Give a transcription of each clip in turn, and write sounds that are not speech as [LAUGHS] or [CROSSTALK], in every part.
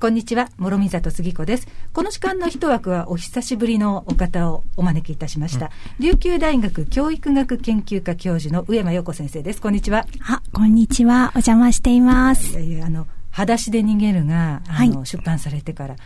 こんにちは、諸見里杉子です。この時間の一枠はお久しぶりのお方をお招きいたしました。うん、琉球大学教育学研究科教授の上間陽子先生です。こんにちは。あ、こんにちは。お邪魔しています。いやいや、あの、裸足で逃げるが、あの、はい、出版されてから、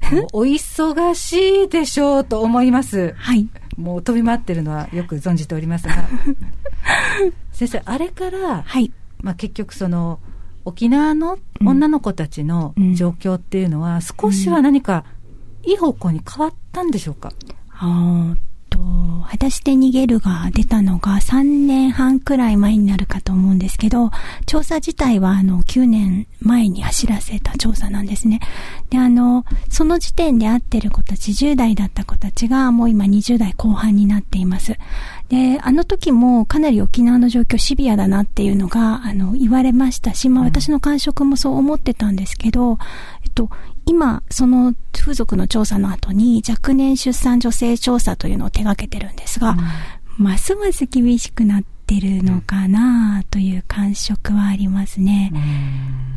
[LAUGHS] お忙しいでしょうと思います。はい。もう飛び回ってるのはよく存じておりますが。[LAUGHS] 先生、あれから、はい。まあ結局その、沖縄の女の子たちの状況っていうのは、少しは何かいい方向に変わったんでしょうか、あと、裸足で逃げるが出たのが3年半くらい前になるかと思うんですけど、調査自体はあの9年前に走らせた調査なんですね。で、あの、その時点で会ってる子たち、10代だった子たちがもう今20代後半になっています。で、あの時もかなり沖縄の状況シビアだなっていうのが、あの、言われましたし、まあ私の感触もそう思ってたんですけど、えっと、今、その風俗の調査の後に若年出産女性調査というのを手掛けてるんですが、うん、ますます厳しくなってるのかなという感触はありますね。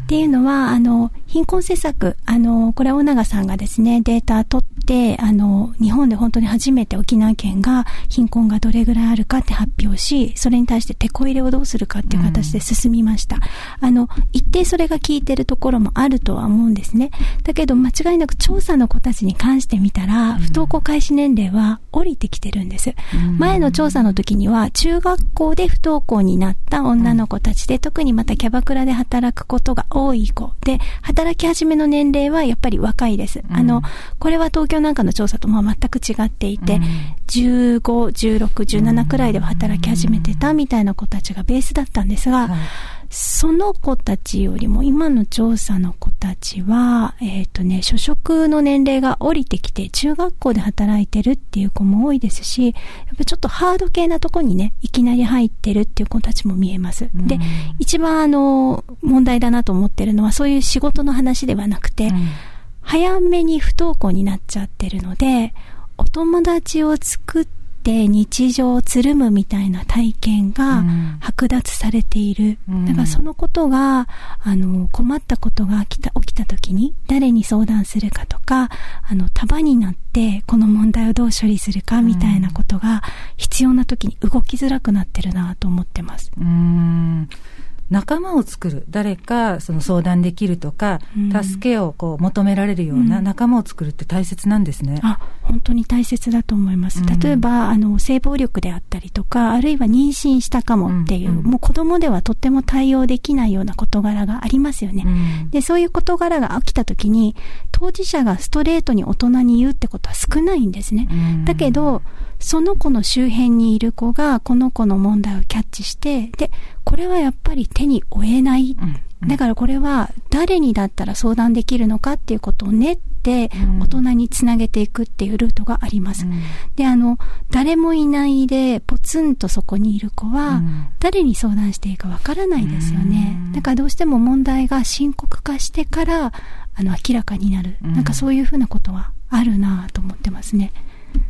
っていうのは、あの、貧困施策、あの、これは尾長さんがですね、データ取って、あの、日本で本当に初めて沖縄県が貧困がどれぐらいあるかって発表し、それに対して手こ入れをどうするかっていう形で進みました。うん、あの、一定それが効いてるところもあるとは思うんですね。だけど、間違いなく調査の子たちに関して見たら、不登校開始年齢は降りてきてるんです。うん、前の調査の時には、中学校で不登校になった女の子たちで、特にまたキャバクラで働くことが多い子で、働き始めの年齢はやっぱり若いです。うん、あの、これは東京なんかの調査とまあ全く違っていて、うん、15、16、17くらいでは働き始めてたみたいな子たちがベースだったんですが、その子たちよりも今の調査の子たちは、えっ、ー、とね、初職の年齢が降りてきて中学校で働いてるっていう子も多いですし、やっぱちょっとハード系なとこにね、いきなり入ってるっていう子たちも見えます。うん、で、一番あの、問題だなと思ってるのはそういう仕事の話ではなくて、うん、早めに不登校になっちゃってるので、お友達を作って日常をつるむみたいな体験が剥奪されている。うん、だからそのことが、あの、困ったことが起きた、起きた時に誰に相談するかとか、あの、束になってこの問題をどう処理するかみたいなことが必要な時に動きづらくなってるなと思ってます。うん仲間を作る、誰かその相談できるとか、うん、助けをこう求められるような仲間を作るって大切なんですね。うん、あ、本当に大切だと思います。例えば、あの、性暴力であったりとか、あるいは妊娠したかもっていう、うんうん、もう子供ではとっても対応できないような事柄がありますよね。で、そういう事柄が起きた時に、当事者がストレートに大人に言うってことは少ないんですね。だけど、その子の周辺にいる子がこの子の問題をキャッチして、で、これはやっぱり手に負えない。だからこれは誰にだったら相談できるのかっていうことを練って大人につなげていくっていうルートがあります。うん、で、あの、誰もいないでポツンとそこにいる子は誰に相談していいかわからないですよね。だからどうしても問題が深刻化してからあの明らかになる。なんかそういうふうなことはあるなと思ってますね。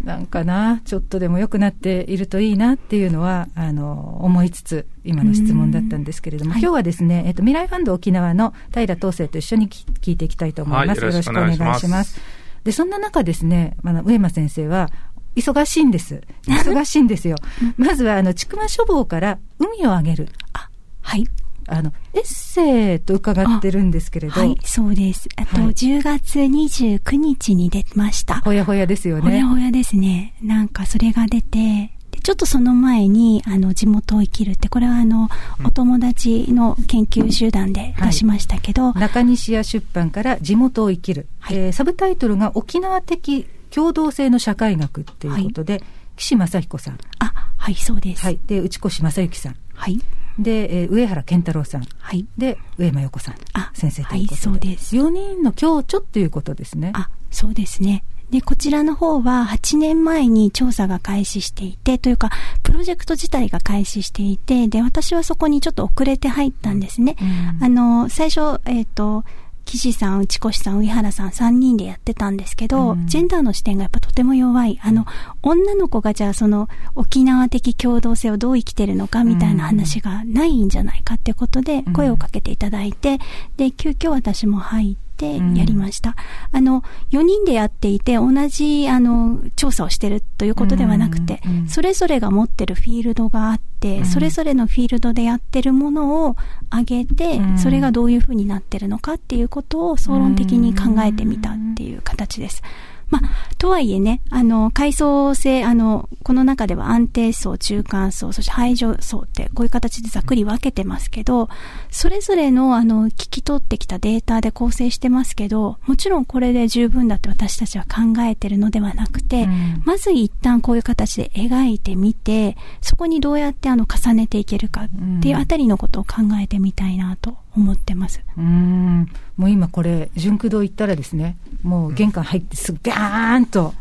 なんかな、ちょっとでも良くなっているといいなっていうのは、あの、思いつつ、今の質問だったんですけれども、今日はですね、えっと、未来ファンド沖縄の平東生と一緒に聞いていきたいと思います。はい、よろしくお願いします。ますで、そんな中ですね、あの、上間先生は、忙しいんです。忙しいんですよ。まずは、あの、ちくま書房から海をあげる。あ、はい。あの、エッセイと伺ってるんですけれど。はい、そうです。あと、はい、10月29日に出ました。ほやほやですよね。ほやほやですね。なんか、それが出て、ちょっとその前に、あの、地元を生きるって、これはあの、うん、お友達の研究集団で出しましたけど。はい、中西屋出版から地元を生きる。はい、えー、サブタイトルが沖縄的共同性の社会学っていうことで、はい、岸正彦さん。あ、はい、そうです。はい。で、内越正幸さん。はい。で、えー、上原健太郎さん。はい。で、上間陽子さん。あ、先生ということで。はい、そうです。4人の共著っていうことですね。あ、そうですね。で、こちらの方は8年前に調査が開始していて、というか、プロジェクト自体が開始していて、で、私はそこにちょっと遅れて入ったんですね。うん、あの、最初、えっ、ー、と、岸さん、内越さん、上原さん3人でやってたんですけど、うん、ジェンダーの視点がやっぱとても弱い。あの、女の子がじゃあその沖縄的共同性をどう生きてるのかみたいな話がないんじゃないかってことで声をかけていただいて、で、急遽私も入って、てやりました。あの、4人でやっていて、同じ、あの、調査をしてるということではなくて、それぞれが持ってるフィールドがあって、それぞれのフィールドでやってるものを上げて、それがどういうふうになってるのかっていうことを総論的に考えてみたっていう形です。まあ、とはいえね、あの、階層性、あの、この中では安定層、中間層、そして排除層って、こういう形でざっくり分けてますけど、それぞれの、あの、聞き取ってきたデータで構成してますけど、もちろんこれで十分だって私たちは考えてるのではなくて、うん、まず一旦こういう形で描いてみて、そこにどうやってあの、重ねていけるかっていうあたりのことを考えてみたいなと思ってます。うん。もう今これ、純駆堂行ったらですね、もう玄関入ってすぐガーンと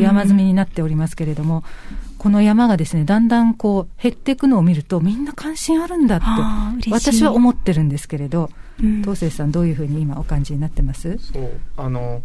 山積みになっておりますけれども、この山がですね、だんだんこう減っていくのを見ると、みんな関心あるんだって、私は思ってるんですけれど、東生さん、どういうふうに今、お感じになってます？そう。あの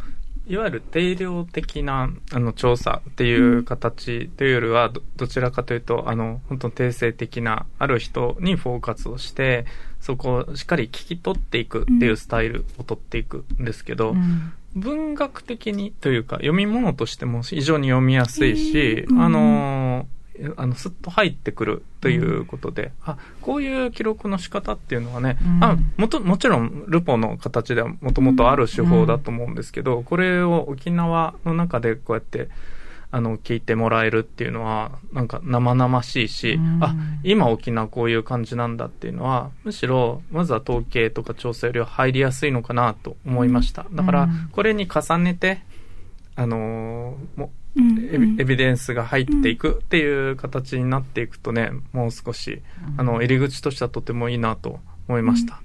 いわゆる定量的なあの調査っていう形というよりはど、どちらかというと、あの、本当定性的な、ある人にフォーカスをして、そこをしっかり聞き取っていくっていうスタイルを取っていくんですけど、うん、文学的にというか、読み物としても非常に読みやすいし、うん、あのーあの、すっと入ってくるということで、うん、あ、こういう記録の仕方っていうのはね、うん、あ、もと、もちろん、ルポの形ではもともとある手法だと思うんですけど、うん、これを沖縄の中でこうやって、あの、聞いてもらえるっていうのは、なんか生々しいし、あ、今沖縄こういう感じなんだっていうのは、むしろ、まずは統計とか調査よりは入りやすいのかなと思いました。だから、これに重ねて、あのー、もエビデンスが入っていくっていう形になっていくとね、もう少し、あの、入り口としてはとてもいいなと思いました。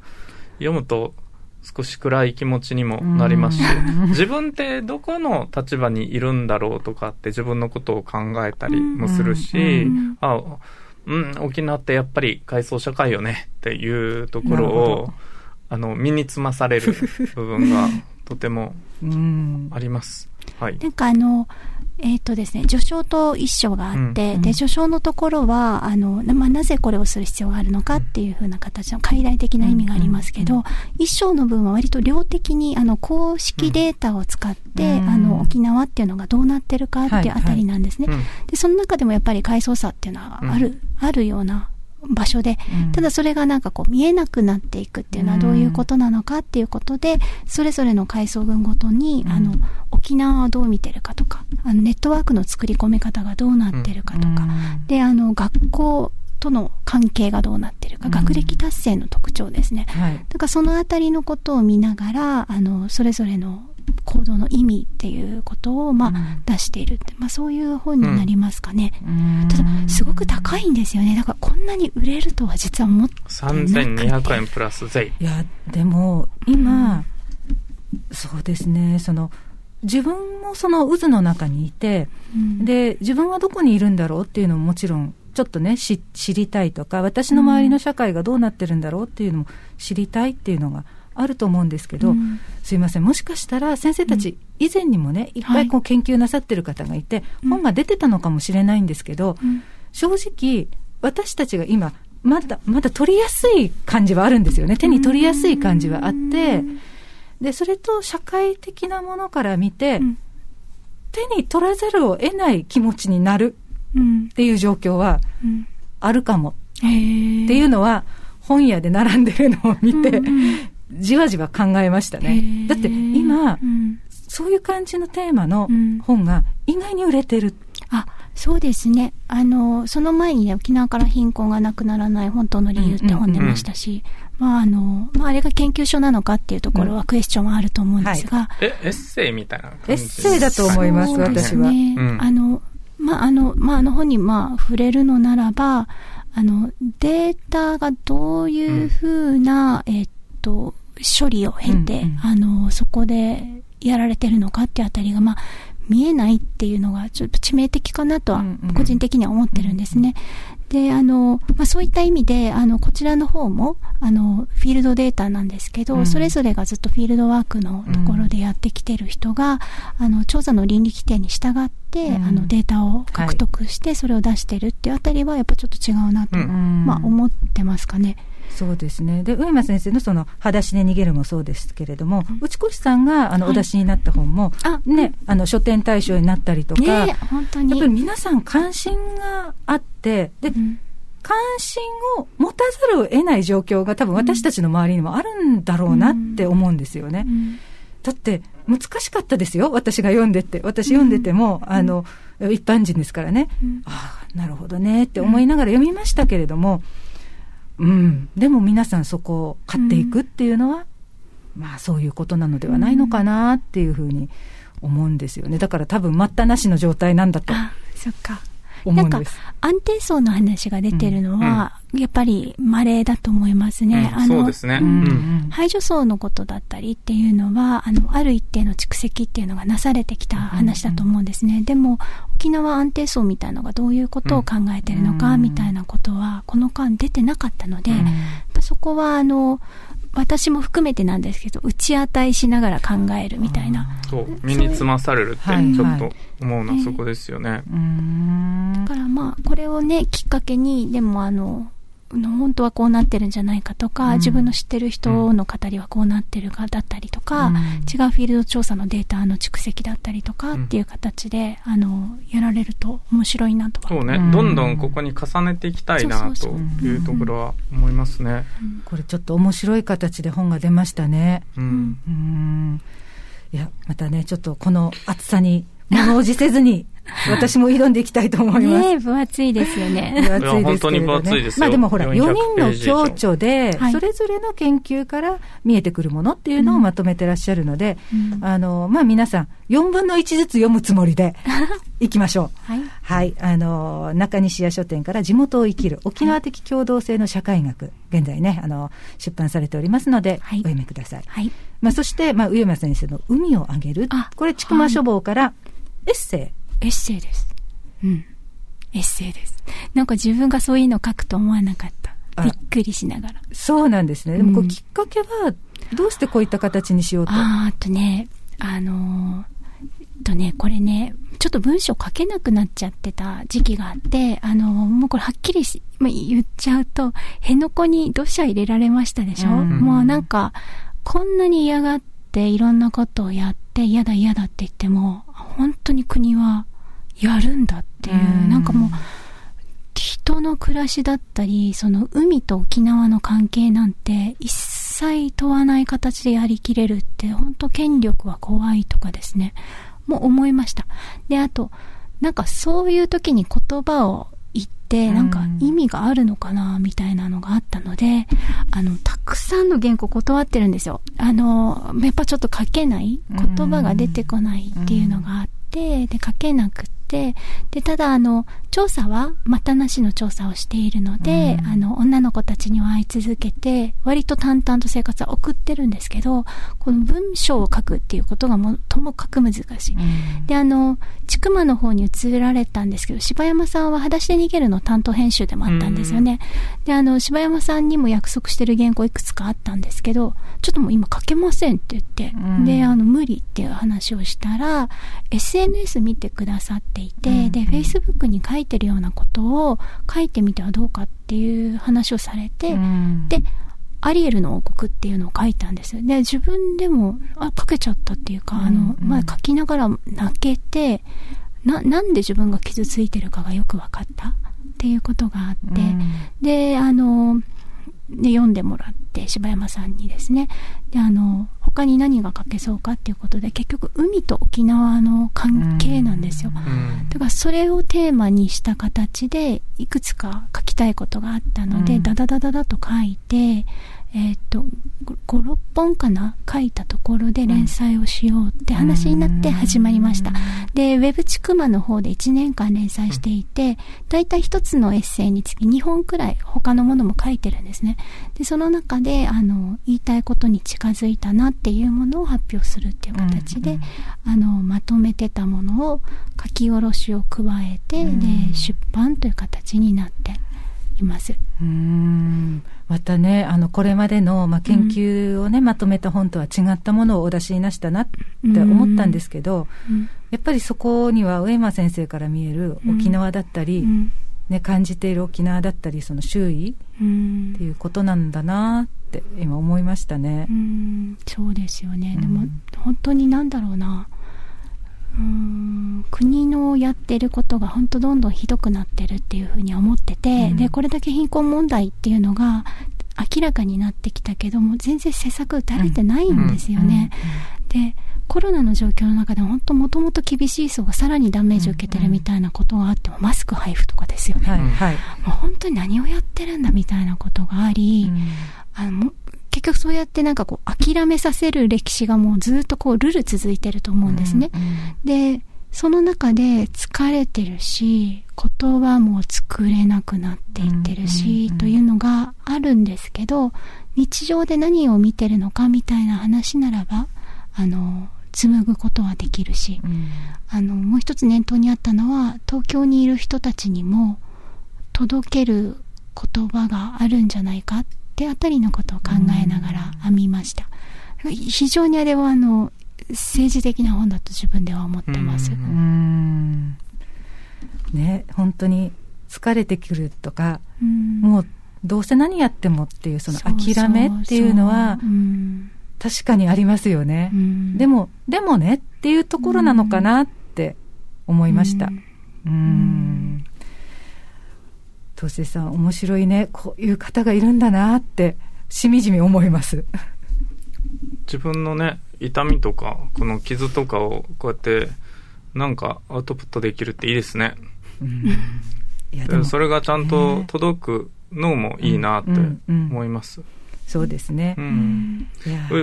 読むと少し暗い気持ちにもなりますし、自分ってどこの立場にいるんだろうとかって自分のことを考えたりもするし、あ、うん、沖縄ってやっぱり階層社会よねっていうところを、あの、身につまされる部分がとても [LAUGHS] あります。はい。なんかあの、えっ、ー、とですね、序章と一章があって、うん、で、序章のところは、あの、まあ、なぜこれをする必要があるのかっていうふうな形の解題的な意味がありますけど、一章の分は割と量的に、あの、公式データを使って、あの、沖縄っていうのがどうなってるかっていうあたりなんですね。はいはい、で、その中でもやっぱり階層差っていうのはある、あるような場所で、ただそれがなんかこう見えなくなっていくっていうのはどういうことなのかっていうことで、それぞれの階層群ごとに、あの、沖縄はどう見てるかとか、あの、ネットワークの作り込め方がどうなってるかとか、で、あの、学校、との関係がどうなってるか、学歴達成の特徴ですね。はい、だからそのあたりのことを見ながら、あの、それぞれの行動の意味っていうことを、まあ、出しているって、まあ、そういう本になりますかね。ただ、すごく高いんですよね。だから、こんなに売れるとは実は思ってなくて。3200円プラス税。いや、でも、今、そうですね、その、自分もその渦の中にいて、うん、で、自分はどこにいるんだろうっていうのももちろん、ちょっとね、知りたいとか、私の周りの社会がどうなってるんだろうっていうのも知りたいっていうのがあると思うんですけど、うん、すいません、もしかしたら先生たち、以前にもね、いっぱいこう研究なさってる方がいて、はい、本が出てたのかもしれないんですけど、うん、正直、私たちが今、まだ、まだ取りやすい感じはあるんですよね。手に取りやすい感じはあって、で、それと社会的なものから見て、手に取らざるを得ない気持ちになるっていう状況はあるかも。っていうのは、本屋で並んでるのを見て、じわじわ考えましたね。だって今、うん、そういう感じのテーマの本が意外に売れてる。あ、そうですね。あの、その前にね、沖縄から貧困がなくならない本当の理由って本出ましたし、まああの、まああれが研究所なのかっていうところはクエスチョンはあると思うんですが。はい、え、エッセイみたいな感じエッセイだと思います、私は。ね、あの、まああの、まああの本にまあ触れるのならば、あの、データがどういうふうな、うん、えっと、処理を経て、うんうん、あの、そこでやられてるのかっていうあたりが、まあ、見えないっていうのがちょっと致命的かなとは個人的には思ってるんですね。で、あの、まあ、そういった意味で、あの、こちらの方も、あの、フィールドデータなんですけど、うん、それぞれがずっとフィールドワークのところでやってきてる人が、うん、あの、調査の倫理規定に従って、うん、あの、データを獲得して、それを出してるっていうあたりは、やっぱちょっと違うなと、まあ、思ってますかね。そうですね。で、上間先生のその、裸足で逃げるもそうですけれども、内越さんが、あの、お出しになった本も、あね、あの、書店大賞になったりとか、ねやっ本当に。ぱり皆さん関心があって、で、うん関心を持たざるを得ない状況が多分私たちの周りにもあるんだろうなって思うんですよね。うんだって、難しかったですよ。私が読んでって。私読んでても、あの、一般人ですからね。うんああ、なるほどねって思いながら読みましたけれども、うん、でも皆さんそこを買っていくっていうのは、まあそういうことなのではないのかなっていうふうに思うんですよね。だから多分待ったなしの状態なんだとあ、そっか。なんか安定層の話が出てるのは、やっぱり稀だと思いますね。うん。そうですね。ううん。ん排除層のことだったりっていうのは、あの、ある一定の蓄積っていうのがなされてきた話だと思うんですね。でも、沖縄安定層みたいなのがどういうことを考えてるのか、うんみたいなことは、この間出てなかったので、うん。そこは、あの、私も含めてなんですけど、打ち当たりしながら考えるみたいな。そう、身につまされるって、はい。ちょっと思うのはそこですよね。うーん。だからまあ、これをね、きっかけに、でもあの、の本当はこうなってるんじゃないかとか、うん。自分の知ってる人の語りはこうなってるかだったりとか、うん。違うフィールド調査のデータの蓄積だったりとかうん。っていう形で、あの、やられると面白いなとは。そうね、うん。どんどんここに重ねていきたいなというところは思いますね。うん。これちょっと面白い形で本が出ましたね。うん。うーん。いや、またね、ちょっとこの暑さに物おじせずに、[LAUGHS] 私も挑んでいきたいと思います。ねえ、分厚いですよね。分厚いですけれど、ね、いや本当に分厚いですよまあでもほら、400 4人の共著ではい、それぞれの研究から見えてくるものっていうのをまとめてらっしゃるので、うんあの、まあ皆さん、4分の1ずつ読むつもりで [LAUGHS] いきましょう。はい。はい、あの、中西屋書店から地元を生きる沖縄的共同性の社会学、現在ね、あの、出版されておりますので、はいお読みください。はい。まあそして、まあ上間先生の海をあげるあ。これ、千曲書房からエッセイ。エッセイです。うん。エッセイです。なんか自分がそういうの書くと思わなかった。あびっくりしながら。そうなんですね。でもこううんきっかけは、どうしてこういった形にしようと？あーあとね、あのーとね、これね、ちょっと文章書けなくなっちゃってた時期があって、あのーもうこれはっきりし、まあ、言っちゃうと、辺野古に土砂入れられましたでしょ、うんもうなんか、こんなに嫌がっていろんなことをやって嫌だ嫌だって言っても、本当に国はやるんだっていう、うんなんかもう、人の暮らしだったり、その海と沖縄の関係なんて一切問わない形でやりきれるって、本当権力は怖いとかですね、もう思いました。で、あと、なんかそういう時に言葉をなんか意味があるのかな、みたいなのがあったので、あの、たくさんの原稿断ってるんですよ。あの、やっぱちょっと書けない言葉が出てこないっていうのがあって、で、書けなくって、で、ただ、あの、調査は、またなしの調査をしているので、うんあの、女の子たちには会い続けて、割と淡々と生活は送ってるんですけど、この文章を書くっていうことがもともかく難しい。うんで、あの、千曲の方に移られたんですけど、柴山さんは裸足で逃げるの担当編集でもあったんですよね。で、あの、柴山さんにも約束してる原稿いくつかあったんですけど、ちょっともう今書けませんって言って、うんで、あの、無理っていう話をしたら、SNS 見てくださっていて、うん。で、Facebook に書いてるようなことを書いてみてはどうかっていう話をされて、うん。で、アリエルの王国っていうのを書いたんですよ。で、自分でも、あ、書けちゃったっていうか、あの、まあ、書きながら泣けて、な、なんで自分が傷ついてるかがよく分かったっていうことがあって、うん。で、あの、で、読んでもらって、柴山さんにですね。で、あの、他に何が書けそうかっていうことで、結局、海と沖縄の関係なんですよ。うんだからそれをテーマにした形でいくつか書きたいことがあったので、うんダダダダダと書いて、えーっと、5、6本かな？書いたところで連載をしようって話になって始まりました。で、ウェブチクマの方で1年間連載していて、だいたい1つのエッセイにつき2本くらい他のものも書いてるんですね。で、その中で、あの、言いたいことに近づいたなっていうものを発表するっていう形で、うんあの、まとめてたものを書き下ろしを加えて、うん。で、出版という形になっています。うーん。またね、あの、これまでの、まあ、研究をね、まとめた本とは違ったものをお出しになしたなって思ったんですけど、うん。やっぱりそこには上間先生から見える沖縄だったり、うんね、ね、感じている沖縄だったり、その周囲うん。っていうことなんだなって今思いましたね。う。ん。そうですよね、でもうん本当になんだろうな。うん。国のやってることが本当どんどんひどくなってるっていうふうに思ってて、うん。でこれだけ貧困問題っていうのが明らかになってきたけども全然施策打たれてないんですよね、でコロナの状況の中で本当もともと厳しい層がさらにダメージを受けてるみたいなことがあっても、マスク配布とかですよね、はい、うんはい。もう本当に何をやってるんだみたいなことがあり、うん。あのも結局そうやってなんかこう諦めさせる歴史がもうずっとこうルル続いてると思うんですね。うんうん。で、その中で疲れてるし、言葉も作れなくなっていってるうんうんし、うん。というのがあるんですけど、日常で何を見てるのかみたいな話ならば、あの、紡ぐことはできるし、うん。あの、もう一つ念頭にあったのは、東京にいる人たちにも届ける言葉があるんじゃないかってあたりのことを考えながら編みました。非常にあれはあの、政治的な本だと自分では思ってます。うん。うん。ね、本当に疲れてくるとか、うん。もうどうせ何やってもっていうその諦めっていうのは確かにありますよねう。んでも、でもねっていうところなのかなって思いました。うんうん。としさん、面白いね。こういう方がいるんだなって、しみじみ思います。自分のね、痛みとか、この傷とかをこうやって、なんかアウトプットできるっていいですね。うんそれがちゃんとね届くのもいいなってうんうん思います。そうですねう。。うん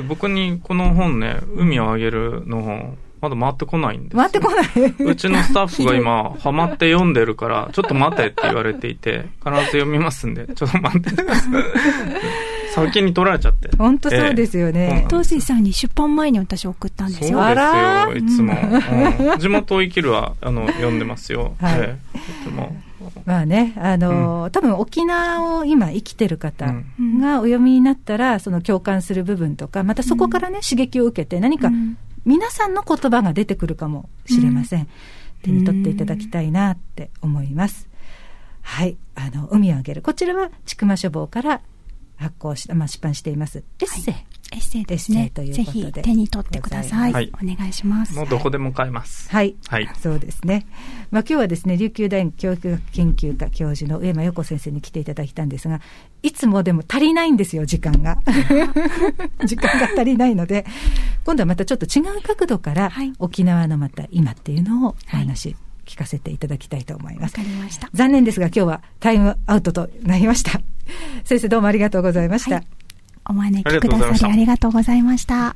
僕にこの本ね、海をあげるの本、まだ回ってこないんですよ回ってこない。うちのスタッフが今、[LAUGHS] ハマって読んでるから、ちょっと待てって言われていて、必ず読みますんで、ちょっと待って。先に取られちゃって。本当そうですよねええそうなん。東水さんに出版前に私送ったんですよ。そうですよ、いつも。[LAUGHS] うん地元を生きるは、あの、読んでますよ。[LAUGHS] はいええとても。まあね、あのー多分沖縄を今生きてる方うんがお読みになったら、その共感する部分とか、またそこからね、刺激を受けて、何かうん皆さんの言葉が出てくるかもしれません。手に取っていただきたいなって思います。はい。あの、海をあげる。こちらは、ちくま書房から発行し、まあ、出版しています。エッセイ。エッセイですね。というぜことでひ手に取ってください。はいお願いします。もうどこでも買えます。はい。はいそうですね。まあ今日はですね、琉球大学教育学研究科教授の上間陽子先生に来ていただいたんですが、いつもでも足りないんですよ、時間が。[LAUGHS] 時間が足りないので、今度はまたちょっと違う角度から、はい沖縄のまた今っていうのをお話聞かせていただきたいと思いまわす。かりました。残念ですが今日はタイムアウトとなりました。先生どうもありがとうございました。はいお招きくださりありがとうございました。